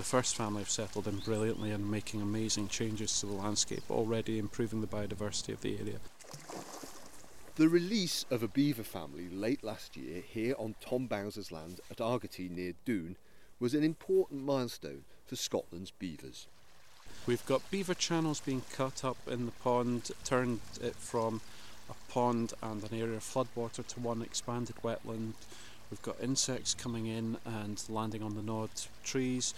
The first family have settled in brilliantly and making amazing changes to the landscape, already improving the biodiversity of the area. The release of a beaver family late last year here on Tom Bowser's land at Argaty near Doune was an important milestone for Scotland's beavers. We've got beaver channels being cut up in the pond, turned it from a pond and an area of floodwater to one expanded wetland. We've got insects coming in and landing on the gnawed trees,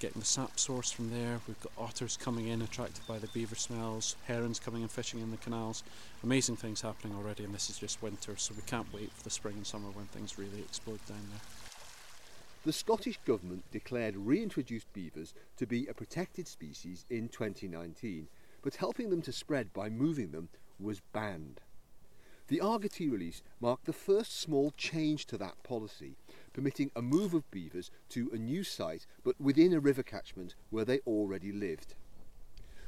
getting the sap source from there. We've got otters coming in, attracted by the beaver smells, herons coming and fishing in the canals. Amazing things happening already, and this is just winter, so we can't wait for the spring and summer when things really explode down there. The Scottish Government declared reintroduced beavers to be a protected species in 2019, but helping them to spread by moving them was banned. The Argaty release marked the first small change to that policy, permitting a move of beavers to a new site but within a river catchment where they already lived.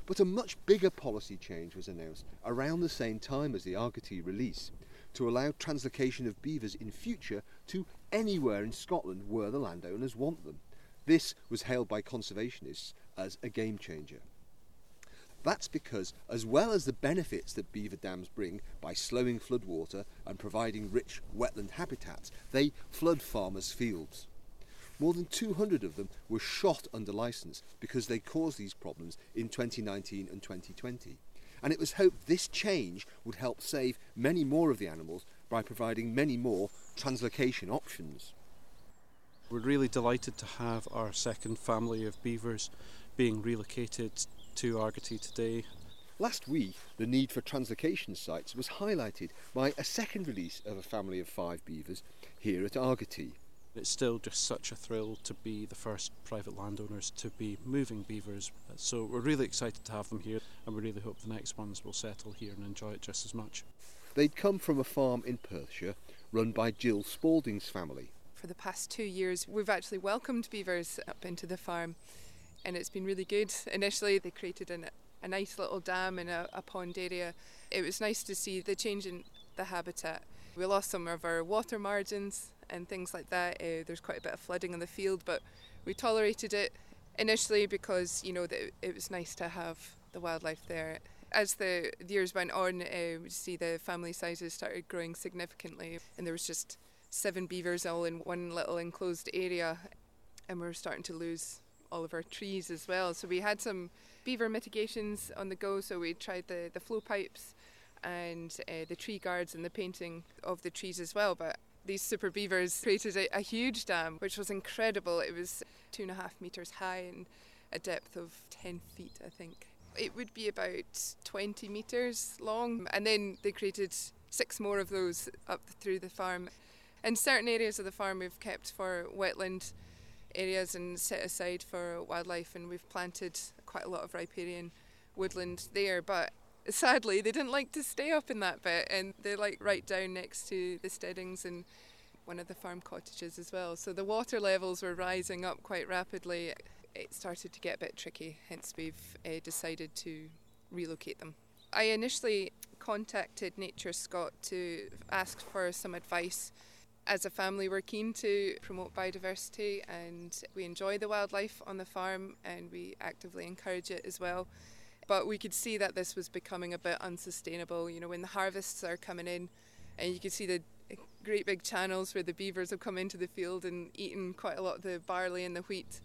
But a much bigger policy change was announced around the same time as the Argaty release to allow translocation of beavers in future to anywhere in Scotland where the landowners want them. This was hailed by conservationists as a game changer. That's because, as well as the benefits that beaver dams bring by slowing floodwater and providing rich wetland habitats, they flood farmers' fields. More than 200 of them were shot under licence because they caused these problems in 2019 and 2020 and it was hoped this change would help save many more of the animals by providing many more translocation options. We're really delighted to have our second family of beavers being relocated to Argaty today. Last week, the need for translocation sites was highlighted by a second release of a family of five beavers here at Argaty. It's still just such a thrill to be the first private landowners to be moving beavers. So we're really excited to have them here and we really hope the next ones will settle here and enjoy it just as much. They'd come from a farm in Perthshire run by Jill Spalding's family. For the past two years, we've actually welcomed beavers up into the farm and it's been really good. Initially, they created an, a nice little dam in a, a pond area. It was nice to see the change in the habitat. We lost some of our water margins and things like that. Uh, there's quite a bit of flooding in the field, but we tolerated it initially because you know that it was nice to have the wildlife there. As the years went on, uh, we see the family sizes started growing significantly, and there was just seven beavers all in one little enclosed area, and we are starting to lose all of our trees as well. So we had some beaver mitigations on the go. So we tried the the flow pipes and uh, the tree guards and the painting of the trees as well. But these super beavers created a, a, huge dam, which was incredible. It was two and a half metres high and a depth of 10 feet, I think. It would be about 20 metres long, and then they created six more of those up through the farm. And certain areas of the farm we've kept for wetland areas and set aside for wildlife, and we've planted quite a lot of riparian woodland there. But sadly, they didn't like to stay up in that bit, and they're like right down next to the steadings and one of the farm cottages as well. So the water levels were rising up quite rapidly. It started to get a bit tricky, hence, we've uh, decided to relocate them. I initially contacted Nature Scot to ask for some advice. As a family, we're keen to promote biodiversity and we enjoy the wildlife on the farm and we actively encourage it as well. But we could see that this was becoming a bit unsustainable. You know, when the harvests are coming in, and you can see the great big channels where the beavers have come into the field and eaten quite a lot of the barley and the wheat,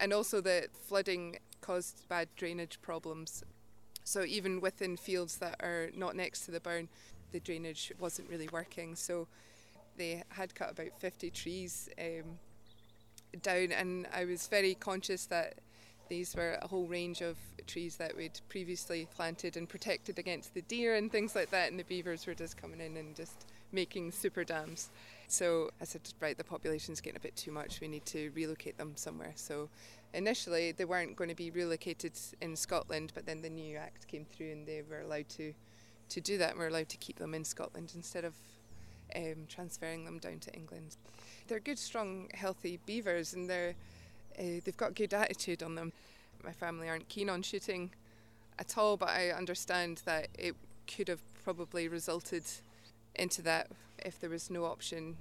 and also the flooding caused bad drainage problems. So even within fields that are not next to the burn, the drainage wasn't really working. So they had cut about 50 trees um, down, and I was very conscious that these were a whole range of trees that we'd previously planted and protected against the deer and things like that, and the beavers were just coming in and just making super dams. So I said, right, the population's getting a bit too much, we need to relocate them somewhere. So initially they weren't going to be relocated in Scotland, but then the new act came through and they were allowed to, to do that and we're allowed to keep them in Scotland instead of um, transferring them down to England. They're good, strong, healthy beavers and they're uh, they've got good attitude on them. My family aren't keen on shooting at all, but I understand that it could have probably resulted into that if there was no option.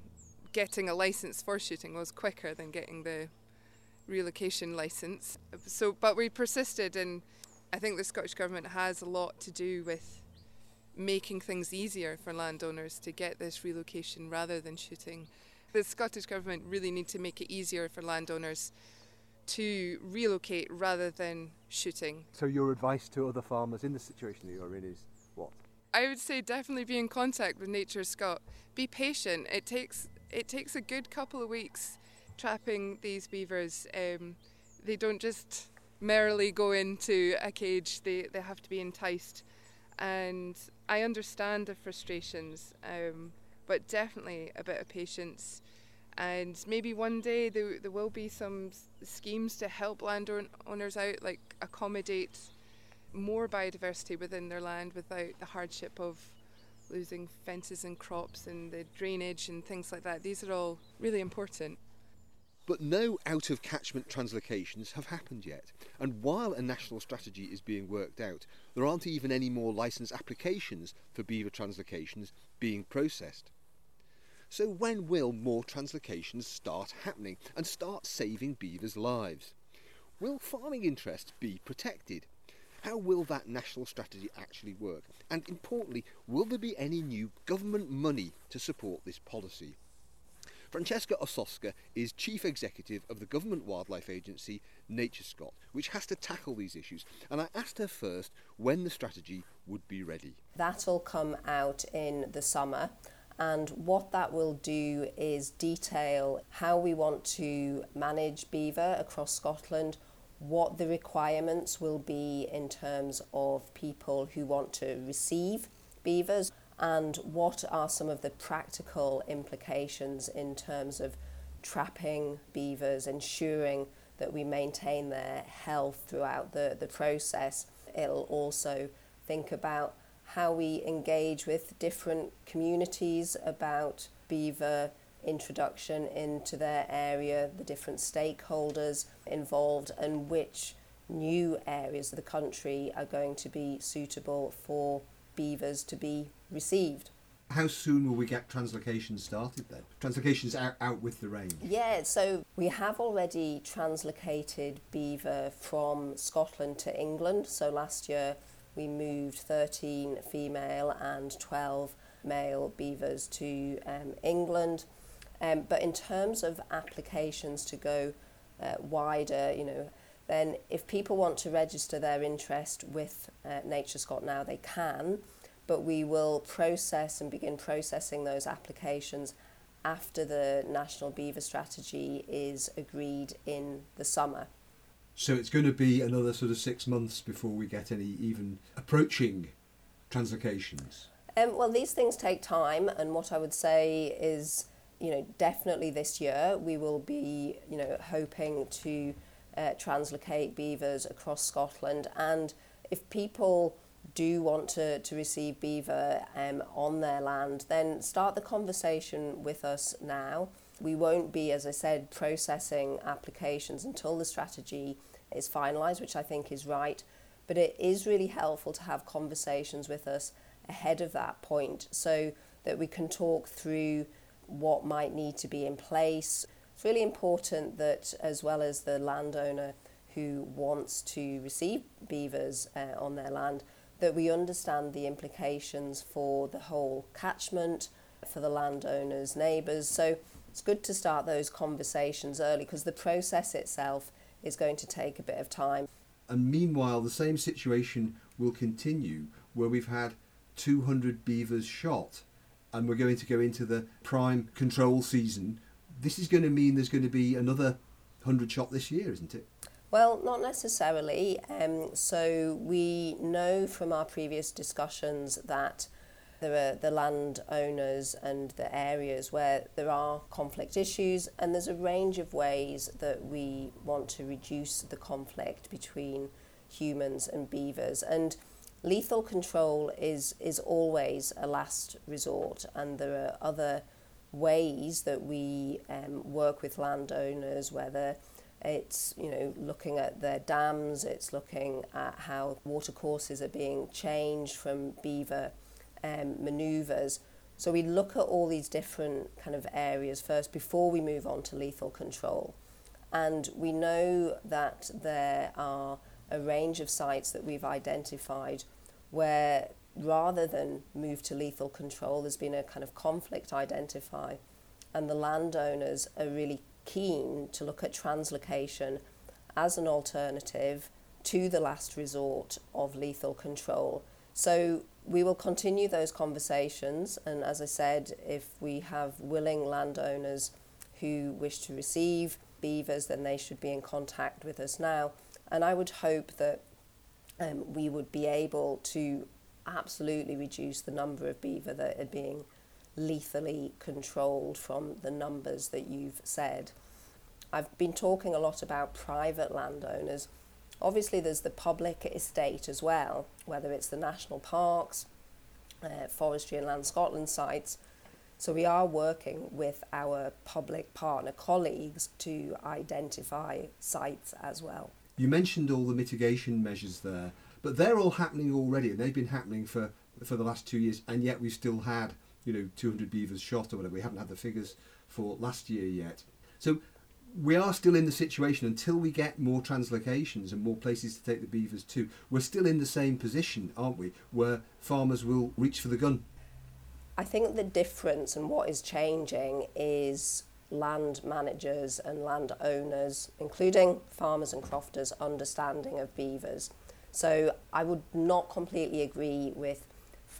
Getting a license for shooting was quicker than getting the relocation license. So, but we persisted, and I think the Scottish Government has a lot to do with making things easier for landowners to get this relocation rather than shooting. The Scottish Government really need to make it easier for landowners to relocate rather than shooting. So, your advice to other farmers in the situation that you're in is what? I would say definitely be in contact with Nature Scot. Be patient. It takes it takes a good couple of weeks trapping these beavers. Um, they don't just merrily go into a cage. They they have to be enticed, and I understand the frustrations. Um, but definitely a bit of patience. And maybe one day there, there will be some schemes to help landowners out, like accommodate more biodiversity within their land without the hardship of losing fences and crops and the drainage and things like that. These are all really important. But no out of catchment translocations have happened yet. And while a national strategy is being worked out, there aren't even any more licence applications for beaver translocations being processed. So when will more translocations start happening and start saving beavers' lives? Will farming interests be protected? How will that national strategy actually work? And importantly, will there be any new government money to support this policy? Francesca Osowska is Chief Executive of the Government Wildlife Agency Nature Scot, which has to tackle these issues. And I asked her first when the strategy would be ready. That'll come out in the summer. And what that will do is detail how we want to manage beaver across Scotland, what the requirements will be in terms of people who want to receive beavers and what are some of the practical implications in terms of trapping beavers, ensuring that we maintain their health throughout the, the process. It'll also think about how we engage with different communities about beaver introduction into their area, the different stakeholders involved, and which new areas of the country are going to be suitable for beavers to be received. How soon will we get translocations started then? Translocations out, out with the range? Yeah, so we have already translocated beaver from Scotland to England. So last year we moved 13 female and 12 male beavers to um, England. Um, but in terms of applications to go uh, wider, you know, then if people want to register their interest with uh, Nature Scot now, they can, but we will process and begin processing those applications after the National Beaver Strategy is agreed in the summer. So it's going to be another sort of six months before we get any even approaching translocations. Um, well, these things take time, and what I would say is you know, definitely this year we will be, you know, hoping to uh, translocate beavers across Scotland. And if people do want to, to receive beaver um, on their land, then start the conversation with us now. We won't be, as I said, processing applications until the strategy is finalised, which I think is right. But it is really helpful to have conversations with us ahead of that point so that we can talk through what might need to be in place. It's really important that, as well as the landowner who wants to receive beavers uh, on their land, that we understand the implications for the whole catchment, for the landowner's neighbours. So it's good to start those conversations early because the process itself is going to take a bit of time. And meanwhile, the same situation will continue where we've had 200 beavers shot and we're going to go into the prime control season, this is going to mean there's going to be another 100 shot this year, isn't it? Well, not necessarily. Um, so we know from our previous discussions that there are the landowners and the areas where there are conflict issues, and there's a range of ways that we want to reduce the conflict between humans and beavers. And lethal control is is always a last resort, and there are other ways that we um, work with landowners, whether it's you know looking at their dams, it's looking at how water courses are being changed from beaver um, manoeuvres. So we look at all these different kind of areas first before we move on to lethal control. And we know that there are a range of sites that we've identified where rather than move to lethal control, there's been a kind of conflict identified, and the landowners are really keen to look at translocation as an alternative to the last resort of lethal control. So we will continue those conversations, and as I said, if we have willing landowners who wish to receive beavers, then they should be in contact with us now. And I would hope that um, we would be able to absolutely reduce the number of beaver that are being lethally controlled from the numbers that you've said. I've been talking a lot about private landowners. Obviously, there's the public estate as well, whether it's the national parks, uh, Forestry and Land Scotland sites. So we are working with our public partner colleagues to identify sites as well. You mentioned all the mitigation measures there, but they're all happening already, and they've been happening for, for the last two years, and yet we've still had, you know, 200 beavers shot or whatever. We haven't had the figures for last year yet. So we are still in the situation until we get more translocations and more places to take the beavers to. We're still in the same position, aren't we, where farmers will reach for the gun. I think the difference and what is changing is land managers and landowners, including farmers and crofters, understanding of beavers. So I would not completely agree with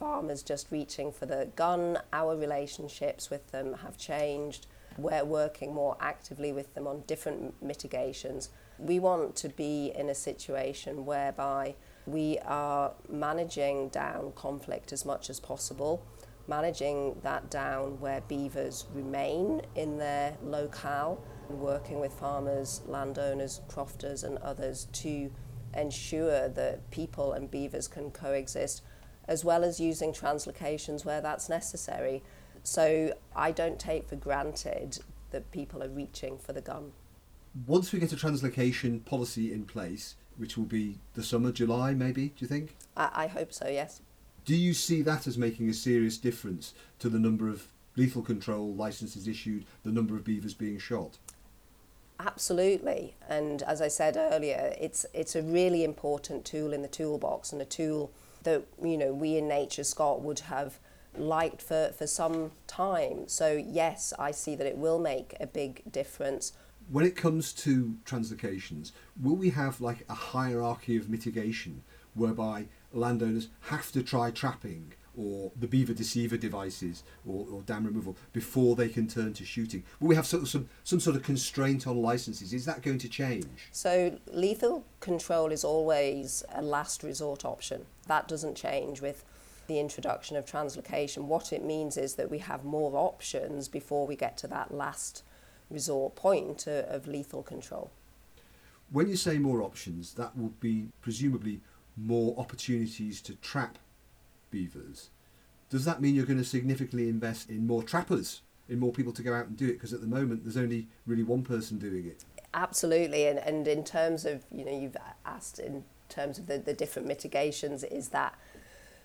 farmers just reaching for the gun. Our relationships with them have changed. We're working more actively with them on different mitigations. We want to be in a situation whereby we are managing down conflict as much as possible managing that down where beavers remain in their locale and working with farmers, landowners, crofters and others to ensure that people and beavers can coexist as well as using translocations where that's necessary. So I don't take for granted that people are reaching for the gun. Once we get a translocation policy in place, which will be the summer, July maybe, do you think? I, I hope so, yes. Do you see that as making a serious difference to the number of lethal control licenses issued, the number of beavers being shot? Absolutely, and as I said earlier, it's it's a really important tool in the toolbox and a tool that you know we in Nature Scot would have liked for, for some time. So yes, I see that it will make a big difference. When it comes to translocations, will we have like a hierarchy of mitigation whereby landowners have to try trapping or the beaver deceiver devices or, or dam removal before they can turn to shooting? Will we have sort of some, some sort of constraint on licenses? Is that going to change? So, lethal control is always a last resort option. That doesn't change with the introduction of translocation. What it means is that we have more options before we get to that last resort point of lethal control. When you say more options, that will be presumably more opportunities to trap beavers, does that mean you're going to significantly invest in more trappers, in more people to go out and do it? Because at the moment, there's only really one person doing it. Absolutely, and, and in terms of, you know, you've asked in terms of the, the different mitigations, is that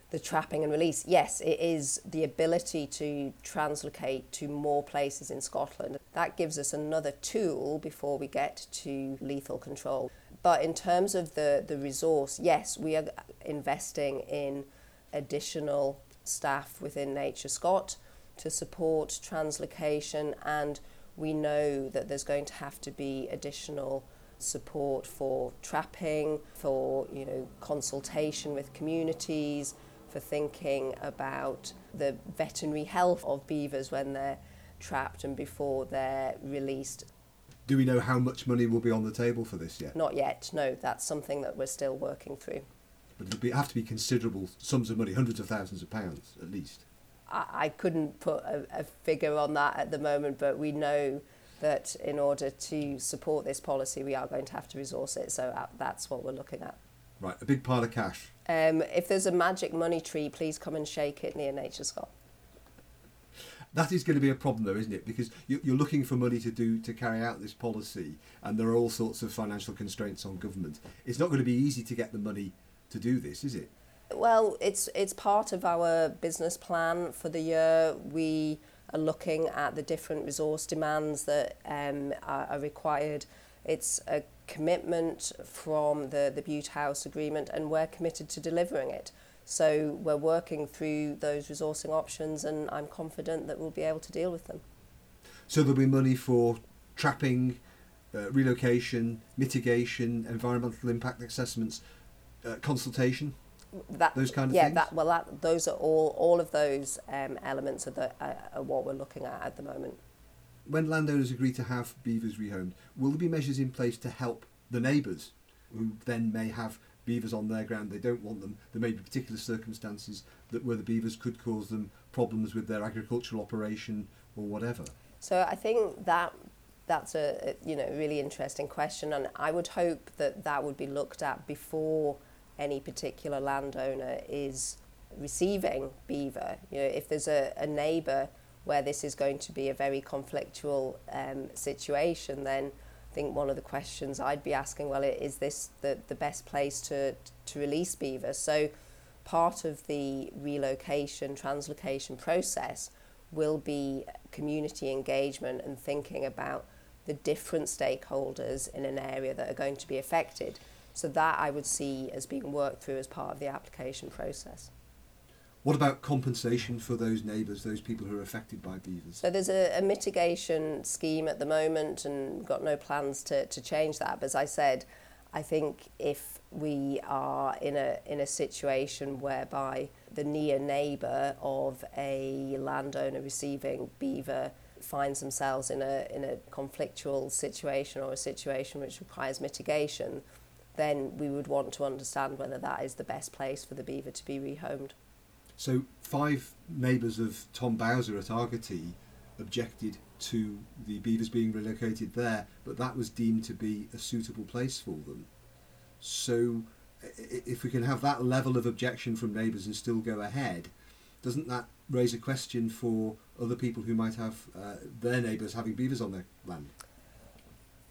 the trapping and release? Yes, it is the ability to translocate to more places in Scotland. That gives us another tool before we get to lethal control. But in terms of the, the resource, yes, we are investing in additional staff within Nature Scot to support translocation and we know that there's going to have to be additional support for trapping, for you know consultation with communities, for thinking about the veterinary health of beavers when they're trapped and before they're released do we know how much money will be on the table for this yet? Not yet, no. That's something that we're still working through. But it'll be, have to be considerable sums of money, hundreds of thousands of pounds at least. I, I couldn't put a, a figure on that at the moment, but we know that in order to support this policy, we are going to have to resource it. So uh, that's what we're looking at. Right, a big pile of cash. Um, if there's a magic money tree, please come and shake it near Nature Scot. that is going to be a problem though isn't it because you're looking for money to do to carry out this policy and there are all sorts of financial constraints on government it's not going to be easy to get the money to do this is it well it's it's part of our business plan for the year we are looking at the different resource demands that um, are, are required It's a commitment from the, the Bute House Agreement, and we're committed to delivering it. So we're working through those resourcing options, and I'm confident that we'll be able to deal with them. So there'll be money for trapping, uh, relocation, mitigation, environmental impact assessments, uh, consultation. That, those kind of yeah, things? that well, that those are all all of those um, elements of the uh, are what we're looking at at the moment. When landowners agree to have beavers rehomed, will there be measures in place to help the neighbours who then may have beavers on their ground? They don't want them. There may be particular circumstances that where the beavers could cause them problems with their agricultural operation or whatever. So I think that that's a, a you know really interesting question, and I would hope that that would be looked at before any particular landowner is receiving beaver. You know, if there's a, a neighbour where this is going to be a very conflictual um, situation, then I think one of the questions I'd be asking, well, is this the, the best place to, to release beaver? So part of the relocation, translocation process will be community engagement and thinking about the different stakeholders in an area that are going to be affected. So that I would see as being worked through as part of the application process. What about compensation for those neighbours, those people who are affected by beavers? So there's a, a mitigation scheme at the moment and got no plans to, to change that. But as I said, I think if we are in a in a situation whereby the near neighbour of a landowner receiving beaver finds themselves in a in a conflictual situation or a situation which requires mitigation, then we would want to understand whether that is the best place for the beaver to be rehomed. So five neighbours of Tom Bowser at Argaty objected to the beavers being relocated there, but that was deemed to be a suitable place for them. So if we can have that level of objection from neighbours and still go ahead, doesn't that raise a question for other people who might have uh, their neighbours having beavers on their land?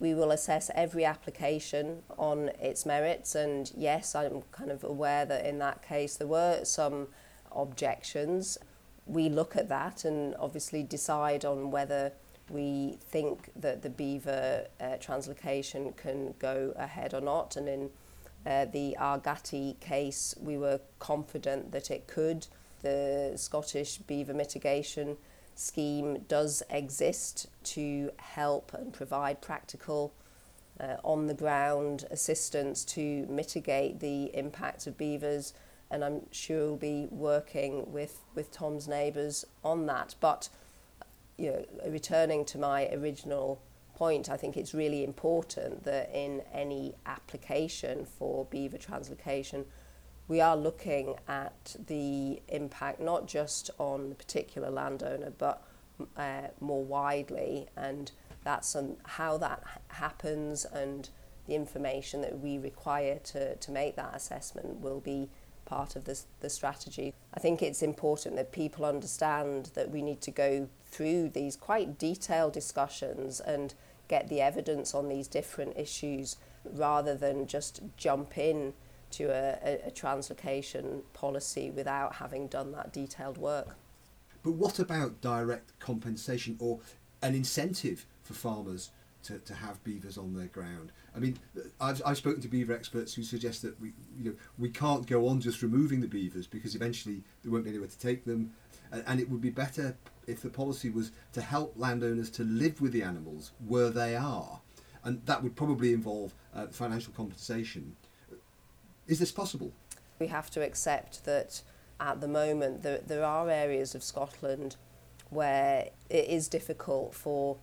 We will assess every application on its merits and yes I'm kind of aware that in that case there were some objections. We look at that and obviously decide on whether we think that the beaver uh, translocation can go ahead or not. And in uh, the Argaty case we were confident that it could. The Scottish beaver mitigation scheme does exist to help and provide practical uh, on the ground assistance to mitigate the impact of beavers and I'm sure we'll be working with, with Tom's neighbours on that. But you know, returning to my original point, I think it's really important that in any application for beaver translocation, we are looking at the impact not just on the particular landowner but uh, more widely and that's um, how that happens and the information that we require to, to make that assessment will be part of this, the strategy. I think it's important that people understand that we need to go through these quite detailed discussions and get the evidence on these different issues rather than just jump in to a, a, a translocation policy without having done that detailed work. But what about direct compensation or an incentive for farmers to, to have beavers on their ground? I mean, I've, I've spoken to beaver experts who suggest that we, you know, we can't go on just removing the beavers because eventually there won't be anywhere to take them. And, and it would be better if the policy was to help landowners to live with the animals where they are. And that would probably involve uh, financial compensation. Is this possible? We have to accept that at the moment there, there are areas of Scotland where it is difficult for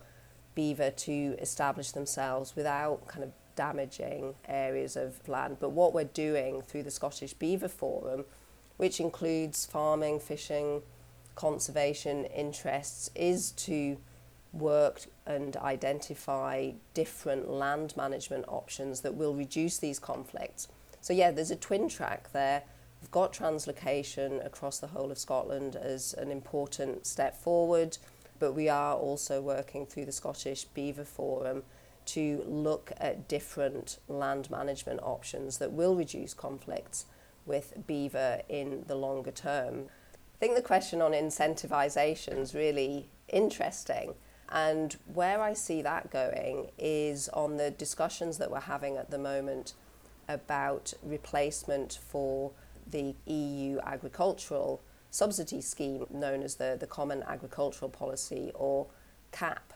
beaver to establish themselves without kind of damaging areas of land. But what we're doing through the Scottish Beaver Forum, which includes farming, fishing, conservation interests, is to work and identify different land management options that will reduce these conflicts. So yeah, there's a twin track there. We've got translocation across the whole of Scotland as an important step forward, but we are also working through the Scottish Beaver Forum to look at different land management options that will reduce conflicts with beaver in the longer term. I think the question on incentivisation is really interesting And where I see that going is on the discussions that we're having at the moment about replacement for the EU agricultural subsidy scheme known as the, the Common Agricultural Policy or CAP.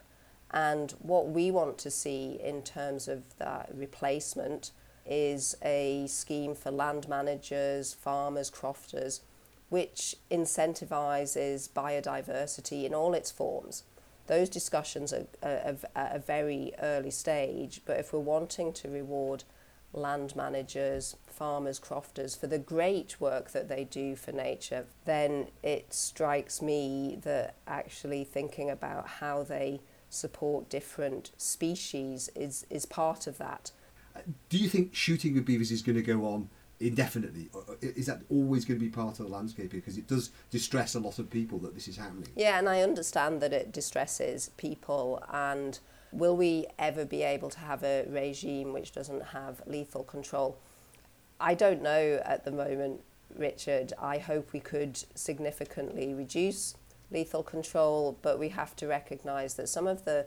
And what we want to see in terms of that replacement is a scheme for land managers, farmers, crofters, which incentivizes biodiversity in all its forms. Those discussions are, are, are at a very early stage, but if we're wanting to reward land managers, farmers, crofters for the great work that they do for nature, then it strikes me that actually thinking about how they support different species is, is part of that. Do you think shooting of beavers is going to go on indefinitely? Is that always going to be part of the landscape? Because it does distress a lot of people that this is happening. Yeah, and I understand that it distresses people and Will we ever be able to have a regime which doesn't have lethal control? I don't know at the moment, Richard. I hope we could significantly reduce lethal control, but we have to recognise that some of the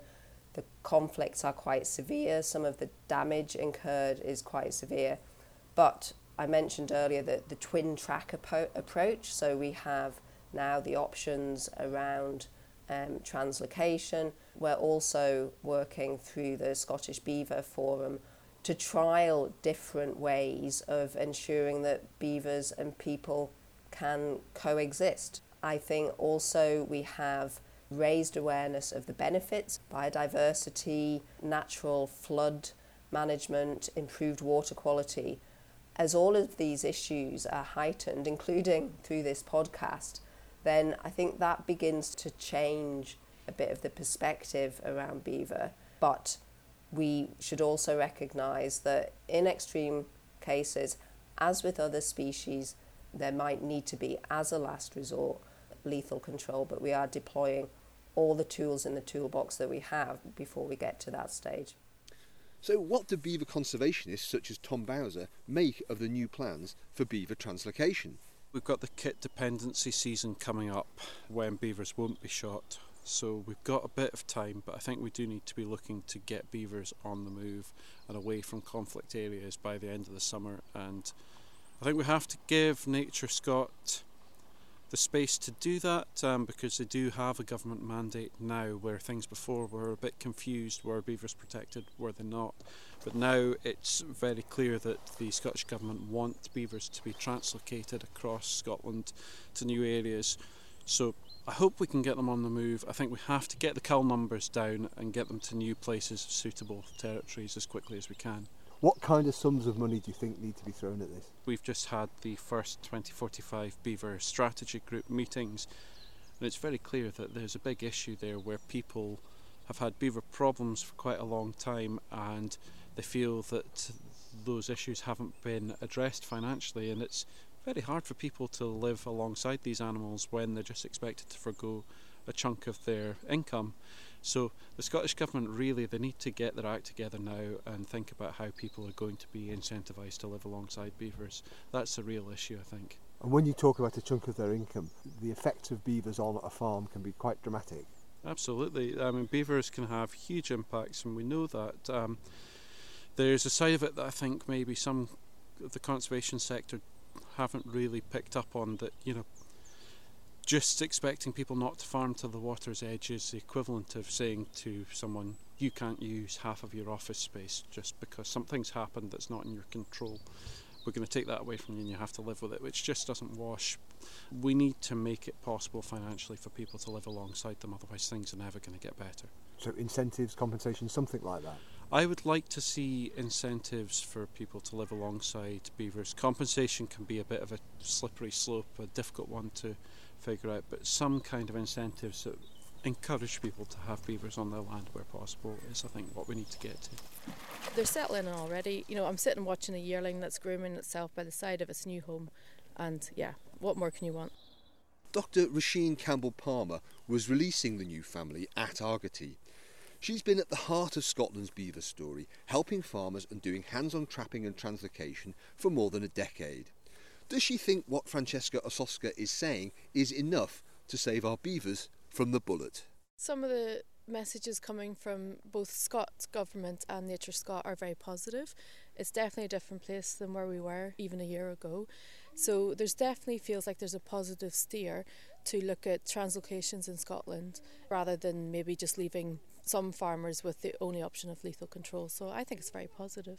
the conflicts are quite severe, some of the damage incurred is quite severe. But I mentioned earlier that the twin track approach, so we have now the options around um, translocation. We're also working through the Scottish Beaver Forum to trial different ways of ensuring that beavers and people can coexist. I think also we have raised awareness of the benefits, biodiversity, natural flood management, improved water quality. As all of these issues are heightened, including through this podcast, then I think that begins to change a bit of the perspective around beaver. But we should also recognise that in extreme cases, as with other species, there might need to be, as a last resort, lethal control, but we are deploying all the tools in the toolbox that we have before we get to that stage. So, what do beaver conservationists such as Tom Bowser make of the new plans for beaver translocation? We've got the kit dependency season coming up when beavers won't be shot. So we've got a bit of time, but I think we do need to be looking to get beavers on the move and away from conflict areas by the end of the summer. And I think we have to give Nature Scot the space to do that um, because they do have a government mandate now where things before were a bit confused were beavers protected were they not but now it's very clear that the Scottish Government want beavers to be translocated across Scotland to new areas so I hope we can get them on the move. I think we have to get the cull numbers down and get them to new places, suitable territories as quickly as we can. What kind of sums of money do you think need to be thrown at this? We've just had the first 2045 Beaver Strategy Group meetings, and it's very clear that there's a big issue there where people have had beaver problems for quite a long time and they feel that those issues haven't been addressed financially, and it's very hard for people to live alongside these animals when they're just expected to forego a chunk of their income. So the Scottish Government really they need to get their act together now and think about how people are going to be incentivised to live alongside beavers. That's a real issue, I think. And when you talk about a chunk of their income, the effect of beavers on a farm can be quite dramatic. Absolutely. I mean, beavers can have huge impacts, and we know that. Um, there's a side of it that I think maybe some of the conservation sector haven't really picked up on that, you know, just expecting people not to farm to the water's edge is the equivalent of saying to someone, you can't use half of your office space just because something's happened that's not in your control. We're going to take that away from you and you have to live with it, which just doesn't wash. We need to make it possible financially for people to live alongside them, otherwise, things are never going to get better. So, incentives, compensation, something like that? I would like to see incentives for people to live alongside beavers. Compensation can be a bit of a slippery slope, a difficult one to figure out, but some kind of incentives that encourage people to have beavers on their land where possible is, I think, what we need to get to. They're settling in already. You know, I'm sitting watching a yearling that's grooming itself by the side of its new home, and yeah, what more can you want? Dr. Roisin Campbell Palmer was releasing the new family at Argaty. She's been at the heart of Scotland's beaver story, helping farmers and doing hands on trapping and translocation for more than a decade. Does she think what Francesca Osowska is saying is enough to save our beavers from the bullet? Some of the messages coming from both Scots government and Nature Scot are very positive. It's definitely a different place than where we were even a year ago. So there's definitely feels like there's a positive steer to look at translocations in Scotland rather than maybe just leaving some farmers with the only option of lethal control. So I think it's very positive.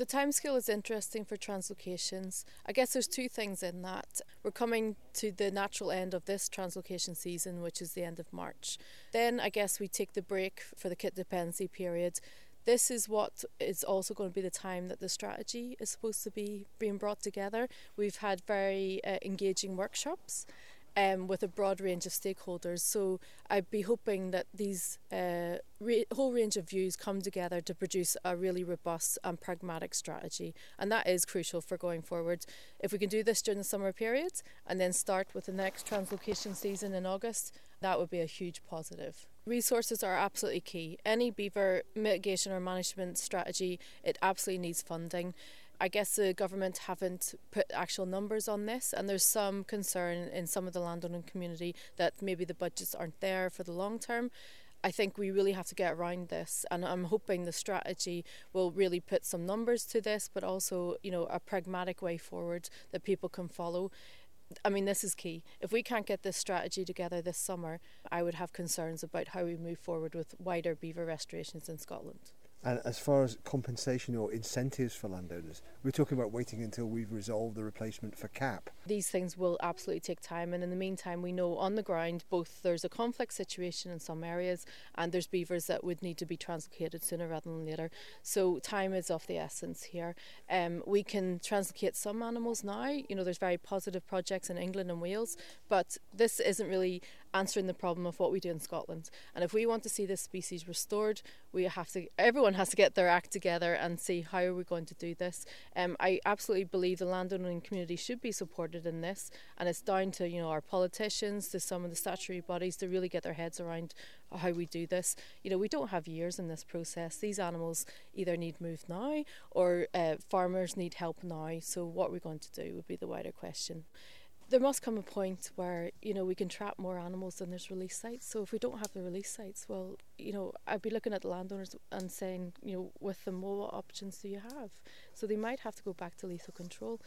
The timescale is interesting for translocations. I guess there's two things in that. We're coming to the natural end of this translocation season, which is the end of March. Then I guess we take the break for the kit dependency period. This is what is also going to be the time that the strategy is supposed to be being brought together. We've had very uh, engaging workshops um, with a broad range of stakeholders. So I'd be hoping that these uh, re- whole range of views come together to produce a really robust and pragmatic strategy. And that is crucial for going forward. If we can do this during the summer period and then start with the next translocation season in August, that would be a huge positive. Resources are absolutely key. Any beaver mitigation or management strategy, it absolutely needs funding. I guess the government haven't put actual numbers on this, and there's some concern in some of the landowning community that maybe the budgets aren't there for the long term. I think we really have to get around this, and I'm hoping the strategy will really put some numbers to this, but also, you know, a pragmatic way forward that people can follow. I mean, this is key. If we can't get this strategy together this summer, I would have concerns about how we move forward with wider beaver restorations in Scotland. And as far as compensation or incentives for landowners, we're talking about waiting until we've resolved the replacement for cap. These things will absolutely take time, and in the meantime, we know on the ground both there's a conflict situation in some areas and there's beavers that would need to be translocated sooner rather than later. So, time is of the essence here. Um, we can translocate some animals now, you know, there's very positive projects in England and Wales, but this isn't really answering the problem of what we do in Scotland. And if we want to see this species restored, we have to everyone has to get their act together and see how are we going to do this. Um, I absolutely believe the landowning community should be supported in this, and it's down to you know our politicians, to some of the statutory bodies to really get their heads around how we do this. You know, we don't have years in this process. These animals either need moved now or uh, farmers need help now. So what we're we going to do would be the wider question there must come a point where you know we can trap more animals than there's release sites. So if we don't have the release sites, well, you know, I'd be looking at the landowners and saying, you know, with them, well, what options do you have? So they might have to go back to lethal control.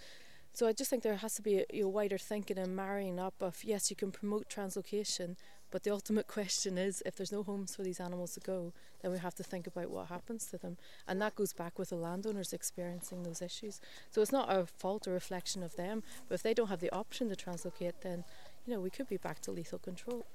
So I just think there has to be a you know, wider thinking and marrying up of yes, you can promote translocation, but the ultimate question is if there's no homes for these animals to go, then we have to think about what happens to them. And that goes back with the landowners experiencing those issues. So it's not a fault or reflection of them, but if they don't have the option to translocate, then you know we could be back to lethal control.